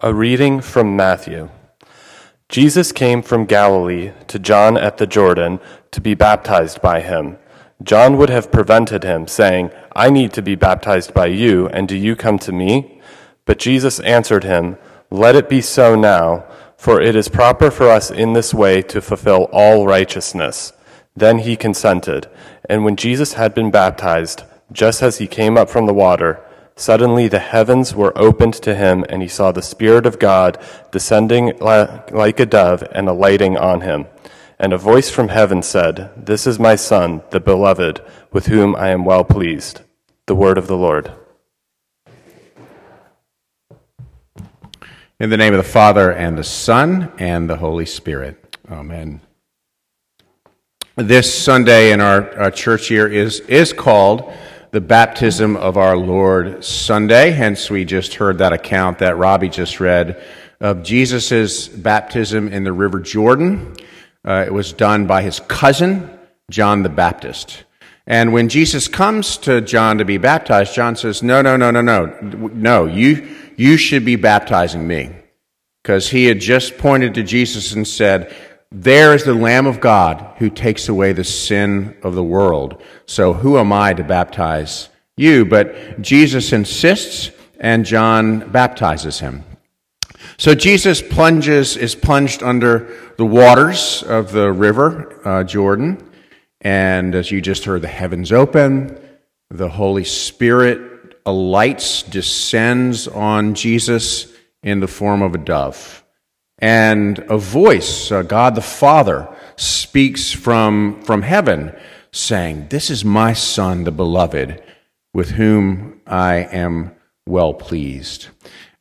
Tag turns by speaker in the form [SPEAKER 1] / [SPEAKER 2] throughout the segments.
[SPEAKER 1] A reading from Matthew. Jesus came from Galilee to John at the Jordan to be baptized by him. John would have prevented him, saying, I need to be baptized by you, and do you come to me? But Jesus answered him, Let it be so now, for it is proper for us in this way to fulfill all righteousness. Then he consented. And when Jesus had been baptized, just as he came up from the water, Suddenly the heavens were opened to him, and he saw the Spirit of God descending like a dove and alighting on him. And a voice from heaven said, This is my Son, the beloved, with whom I am well pleased. The word of the Lord.
[SPEAKER 2] In the name of the Father, and the Son, and the Holy Spirit. Amen. This Sunday in our, our church year is, is called the baptism of our Lord Sunday. Hence, we just heard that account that Robbie just read of Jesus' baptism in the River Jordan. Uh, it was done by his cousin, John the Baptist. And when Jesus comes to John to be baptized, John says, No, no, no, no, no, no, you, you should be baptizing me. Because he had just pointed to Jesus and said, there is the Lamb of God who takes away the sin of the world. So who am I to baptize you? But Jesus insists, and John baptizes him. So Jesus plunges, is plunged under the waters of the river uh, Jordan. And as you just heard, the heavens open, the Holy Spirit alights, descends on Jesus in the form of a dove. And a voice, uh, God the Father, speaks from, from heaven saying, This is my Son, the beloved, with whom I am well pleased.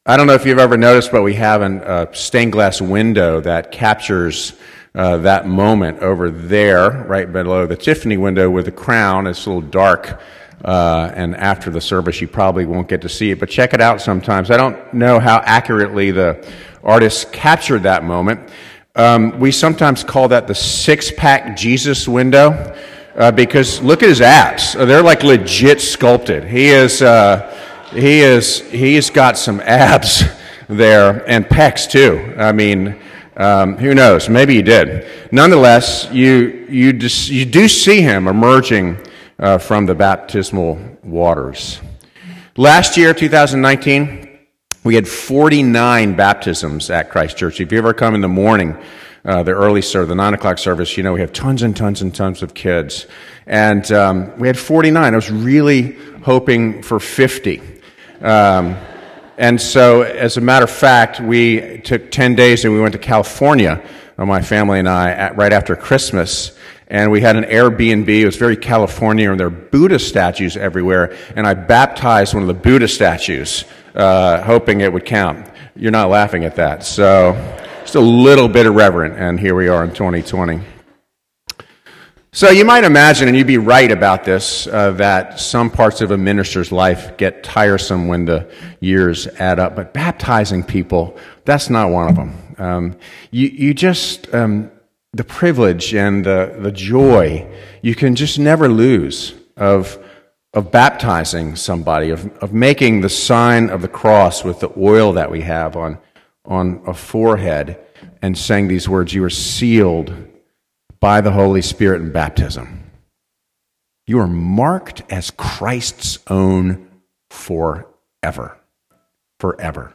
[SPEAKER 2] I don't know if you've ever noticed, but we have a stained glass window that captures uh, that moment over there, right below the Tiffany window with the crown. It's a little dark. Uh, and after the service, you probably won't get to see it, but check it out sometimes. I don't know how accurately the artists captured that moment. Um, we sometimes call that the six pack Jesus window uh, because look at his abs. Uh, they're like legit sculpted. He is, uh, he is, he's got some abs there and pecs too. I mean, um, who knows? Maybe he did. Nonetheless, you, you, you do see him emerging uh, from the baptismal waters. Last year, 2019, we had 49 baptisms at Christ Church. If you ever come in the morning, uh, the early service, the 9 o'clock service, you know, we have tons and tons and tons of kids. And um, we had 49. I was really hoping for 50. Um, and so, as a matter of fact, we took 10 days and we went to California, uh, my family and I, at, right after Christmas. And we had an Airbnb. It was very California, and there are Buddha statues everywhere. And I baptized one of the Buddha statues uh, hoping it would count. You're not laughing at that. So, just a little bit irreverent, and here we are in 2020. So, you might imagine, and you'd be right about this, uh, that some parts of a minister's life get tiresome when the years add up, but baptizing people, that's not one of them. Um, you, you just, um, the privilege and the, the joy, you can just never lose of of baptizing somebody, of, of making the sign of the cross with the oil that we have on, on a forehead, and saying these words You are sealed by the Holy Spirit in baptism. You are marked as Christ's own forever. Forever.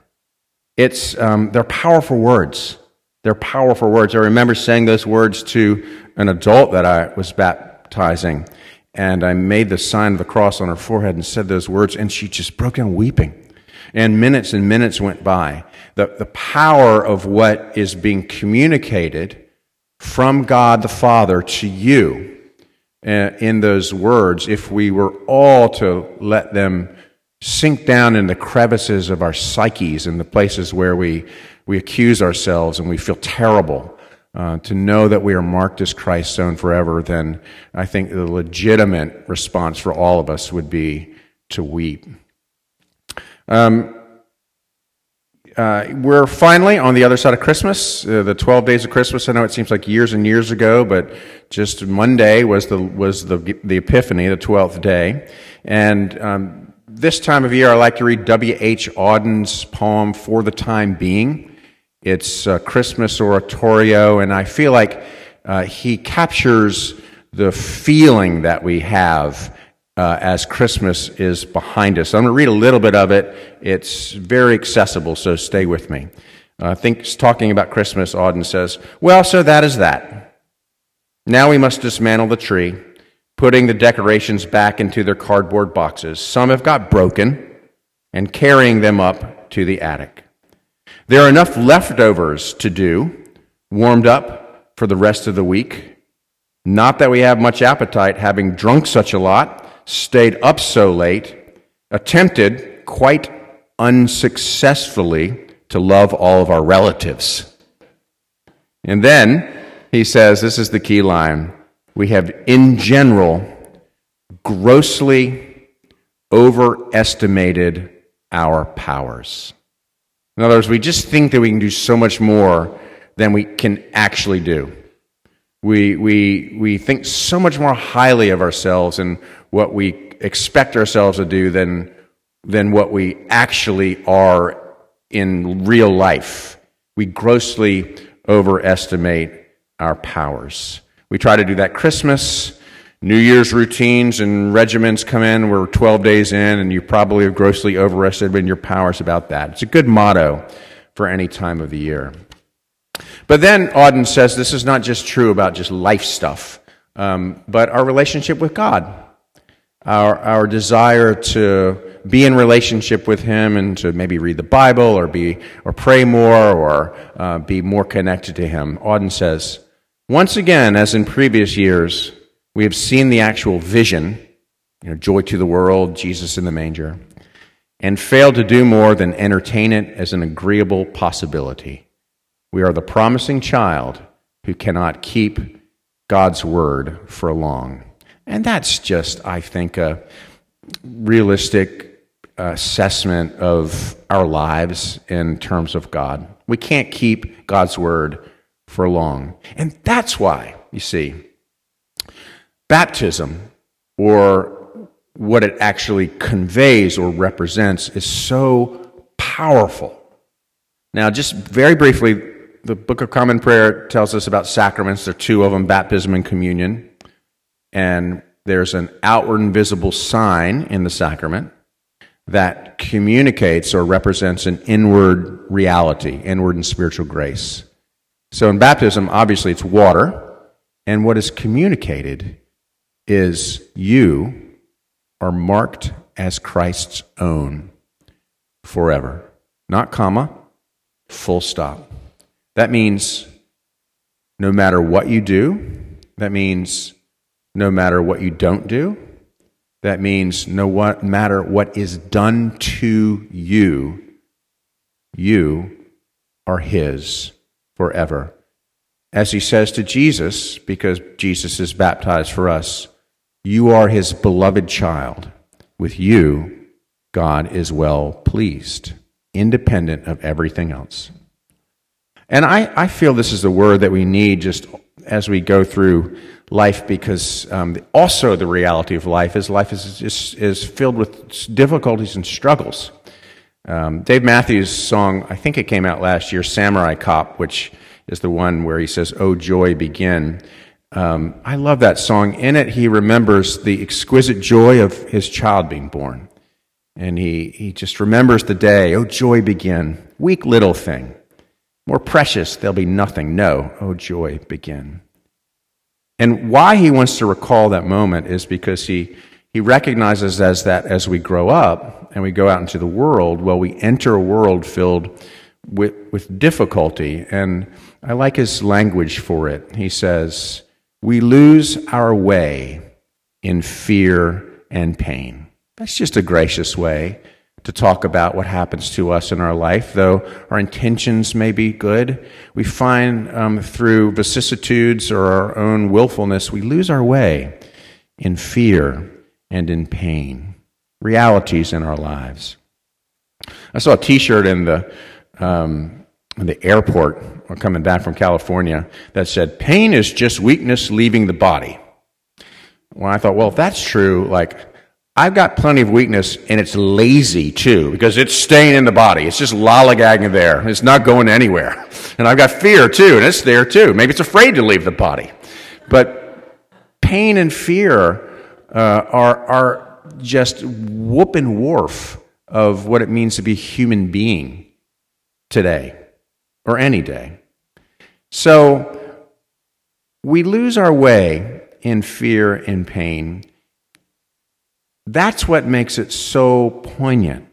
[SPEAKER 2] It's, um, they're powerful words. They're powerful words. I remember saying those words to an adult that I was baptizing and I made the sign of the cross on her forehead and said those words, and she just broke down weeping. And minutes and minutes went by. The, the power of what is being communicated from God the Father to you uh, in those words, if we were all to let them sink down in the crevices of our psyches, in the places where we, we accuse ourselves and we feel terrible uh, to know that we are marked as Christ's own forever, then I think the legitimate response for all of us would be to weep. Um, uh, we're finally on the other side of Christmas, uh, the 12 days of Christmas. I know it seems like years and years ago, but just Monday was the, was the, the Epiphany, the 12th day. And um, this time of year, I like to read W.H. Auden's poem, For the Time Being. It's a Christmas oratorio, and I feel like uh, he captures the feeling that we have uh, as Christmas is behind us. I'm going to read a little bit of it. It's very accessible, so stay with me. Uh, I think talking about Christmas, Auden says, Well, so that is that. Now we must dismantle the tree, putting the decorations back into their cardboard boxes. Some have got broken, and carrying them up to the attic. There are enough leftovers to do, warmed up for the rest of the week. Not that we have much appetite, having drunk such a lot, stayed up so late, attempted quite unsuccessfully to love all of our relatives. And then he says, this is the key line we have, in general, grossly overestimated our powers. In other words, we just think that we can do so much more than we can actually do. We, we, we think so much more highly of ourselves and what we expect ourselves to do than, than what we actually are in real life. We grossly overestimate our powers. We try to do that Christmas. New Year's routines and regimens come in. We're 12 days in, and you probably have grossly overestimated your powers about that. It's a good motto for any time of the year. But then Auden says this is not just true about just life stuff, um, but our relationship with God, our, our desire to be in relationship with Him and to maybe read the Bible or be or pray more or uh, be more connected to Him. Auden says, once again, as in previous years, we have seen the actual vision, you know, joy to the world, Jesus in the manger, and failed to do more than entertain it as an agreeable possibility. We are the promising child who cannot keep God's word for long. And that's just, I think, a realistic assessment of our lives in terms of God. We can't keep God's word for long. And that's why, you see, baptism, or what it actually conveys or represents, is so powerful. Now, just very briefly, the Book of Common Prayer tells us about sacraments. There are two of them baptism and communion. And there's an outward and visible sign in the sacrament that communicates or represents an inward reality, inward and spiritual grace. So in baptism, obviously it's water, and what is communicated is you are marked as Christ's own forever. Not comma, full stop. That means no matter what you do, that means no matter what you don't do, that means no what, matter what is done to you, you are His forever. As He says to Jesus, because Jesus is baptized for us, you are His beloved child. With you, God is well pleased, independent of everything else. And I, I feel this is the word that we need just as we go through life because um, also the reality of life is life is, is, is filled with difficulties and struggles. Um, Dave Matthews' song, I think it came out last year, Samurai Cop, which is the one where he says, Oh, joy, begin. Um, I love that song. In it, he remembers the exquisite joy of his child being born. And he, he just remembers the day, oh, joy, begin. Weak little thing. More precious, there'll be nothing. No, oh joy, begin. And why he wants to recall that moment is because he, he recognizes as that as we grow up and we go out into the world, well, we enter a world filled with, with difficulty. And I like his language for it. He says, We lose our way in fear and pain. That's just a gracious way to talk about what happens to us in our life, though our intentions may be good. We find um, through vicissitudes or our own willfulness, we lose our way in fear and in pain, realities in our lives. I saw a T-shirt in the um, the airport or coming back from California that said, "Pain is just weakness leaving the body." Well, I thought, well, if that's true, like I've got plenty of weakness, and it's lazy too, because it's staying in the body. It's just lollygagging there. It's not going anywhere. And I've got fear too, and it's there too. Maybe it's afraid to leave the body. But pain and fear uh, are, are just whoop and wharf of what it means to be human being today or any day. So we lose our way in fear and pain that's what makes it so poignant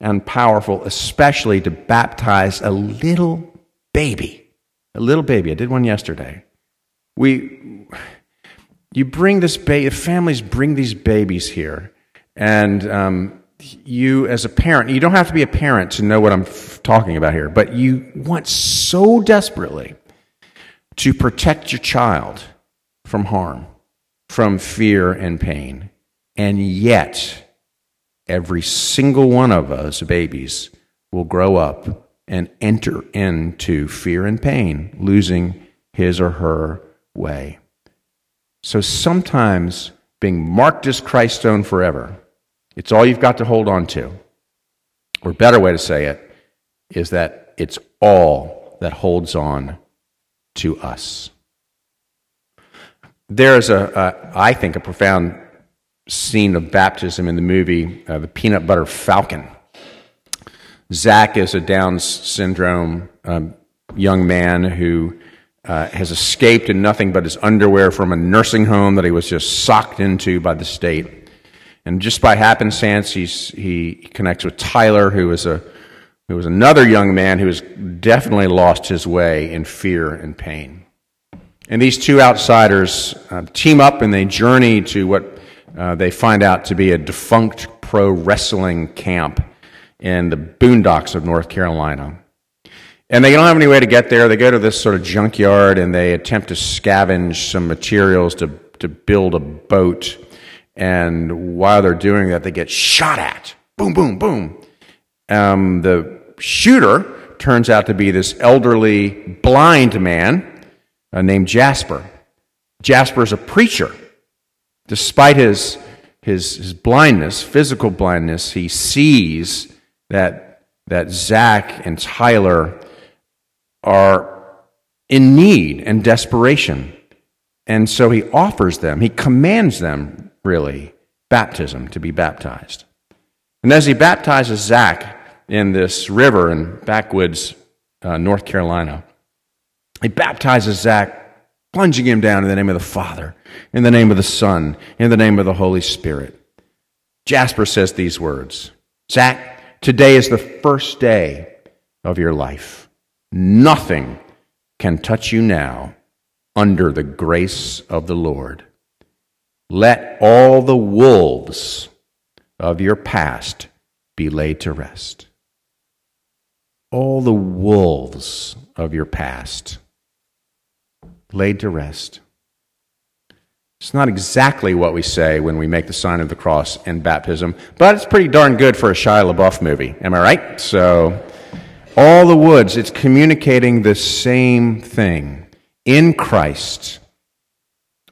[SPEAKER 2] and powerful, especially to baptize a little baby. A little baby. I did one yesterday. We, you bring this baby, families bring these babies here, and um, you, as a parent, you don't have to be a parent to know what I'm f- talking about here, but you want so desperately to protect your child from harm, from fear and pain. And yet, every single one of us babies will grow up and enter into fear and pain, losing his or her way. So sometimes being marked as Christ's stone forever, it's all you've got to hold on to. Or better way to say it is that it's all that holds on to us. There is a, I think, a profound scene of baptism in the movie, uh, The Peanut Butter Falcon. Zach is a Down syndrome um, young man who uh, has escaped in nothing but his underwear from a nursing home that he was just socked into by the state. And just by happenstance, he's, he connects with Tyler, who is a who was another young man who has definitely lost his way in fear and pain. And these two outsiders uh, team up and they journey to what uh, they find out to be a defunct pro wrestling camp in the boondocks of North Carolina. And they don't have any way to get there. They go to this sort of junkyard and they attempt to scavenge some materials to, to build a boat. And while they're doing that, they get shot at. Boom, boom, boom. Um, the shooter turns out to be this elderly blind man uh, named Jasper. Jasper is a preacher. Despite his, his, his blindness, physical blindness, he sees that, that Zach and Tyler are in need and desperation. And so he offers them, he commands them, really, baptism, to be baptized. And as he baptizes Zach in this river in backwoods, uh, North Carolina, he baptizes Zach plunging him down in the name of the Father, in the name of the Son, in the name of the Holy Spirit. Jasper says these words Zach, today is the first day of your life. Nothing can touch you now under the grace of the Lord. Let all the wolves of your past be laid to rest. All the wolves of your past laid to rest. It's not exactly what we say when we make the sign of the cross in baptism, but it's pretty darn good for a Shia LaBeouf movie. Am I right? So, all the woods, it's communicating the same thing. In Christ,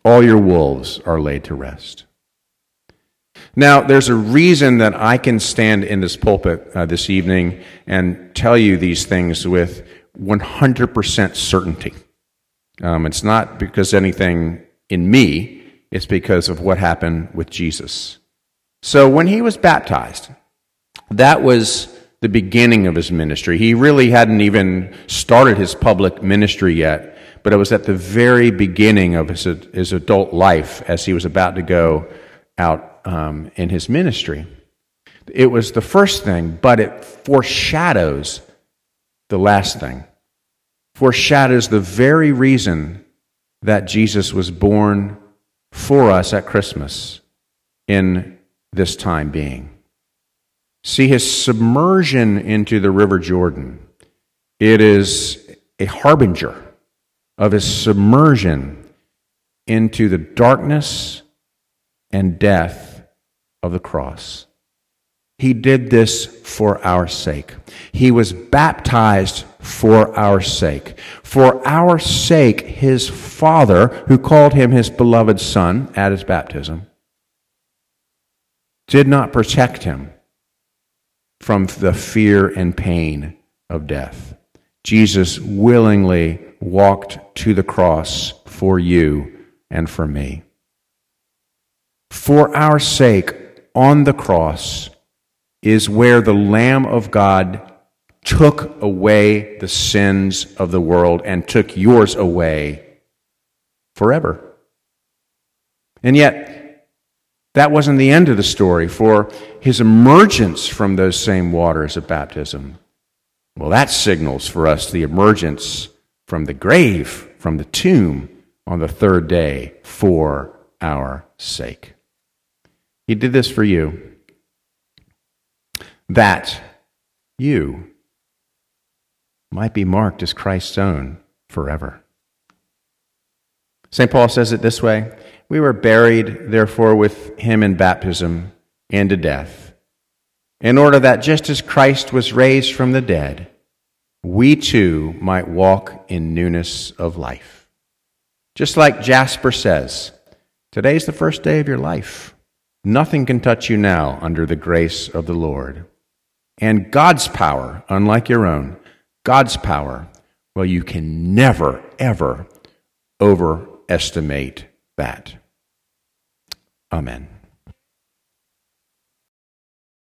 [SPEAKER 2] all your wolves are laid to rest. Now, there's a reason that I can stand in this pulpit uh, this evening and tell you these things with 100% certainty. Um, it's not because anything in me, it's because of what happened with Jesus. So when he was baptized, that was the beginning of his ministry. He really hadn't even started his public ministry yet, but it was at the very beginning of his, his adult life as he was about to go out um, in his ministry. It was the first thing, but it foreshadows the last thing foreshadows the very reason that Jesus was born for us at Christmas in this time being. See, his submersion into the River Jordan, it is a harbinger of his submersion into the darkness and death of the cross. He did this for our sake. He was baptized for our sake. For our sake, his Father, who called him his beloved Son at his baptism, did not protect him from the fear and pain of death. Jesus willingly walked to the cross for you and for me. For our sake, on the cross is where the Lamb of God took away the sins of the world and took yours away forever. And yet, that wasn't the end of the story, for his emergence from those same waters of baptism, well, that signals for us the emergence from the grave, from the tomb, on the third day for our sake. He did this for you, that you might be marked as Christ's own forever. St. Paul says it this way We were buried, therefore, with him in baptism and to death, in order that just as Christ was raised from the dead, we too might walk in newness of life. Just like Jasper says, today's the first day of your life. Nothing can touch you now under the grace of the Lord. And God's power, unlike your own, God's power, well, you can never, ever overestimate that. Amen.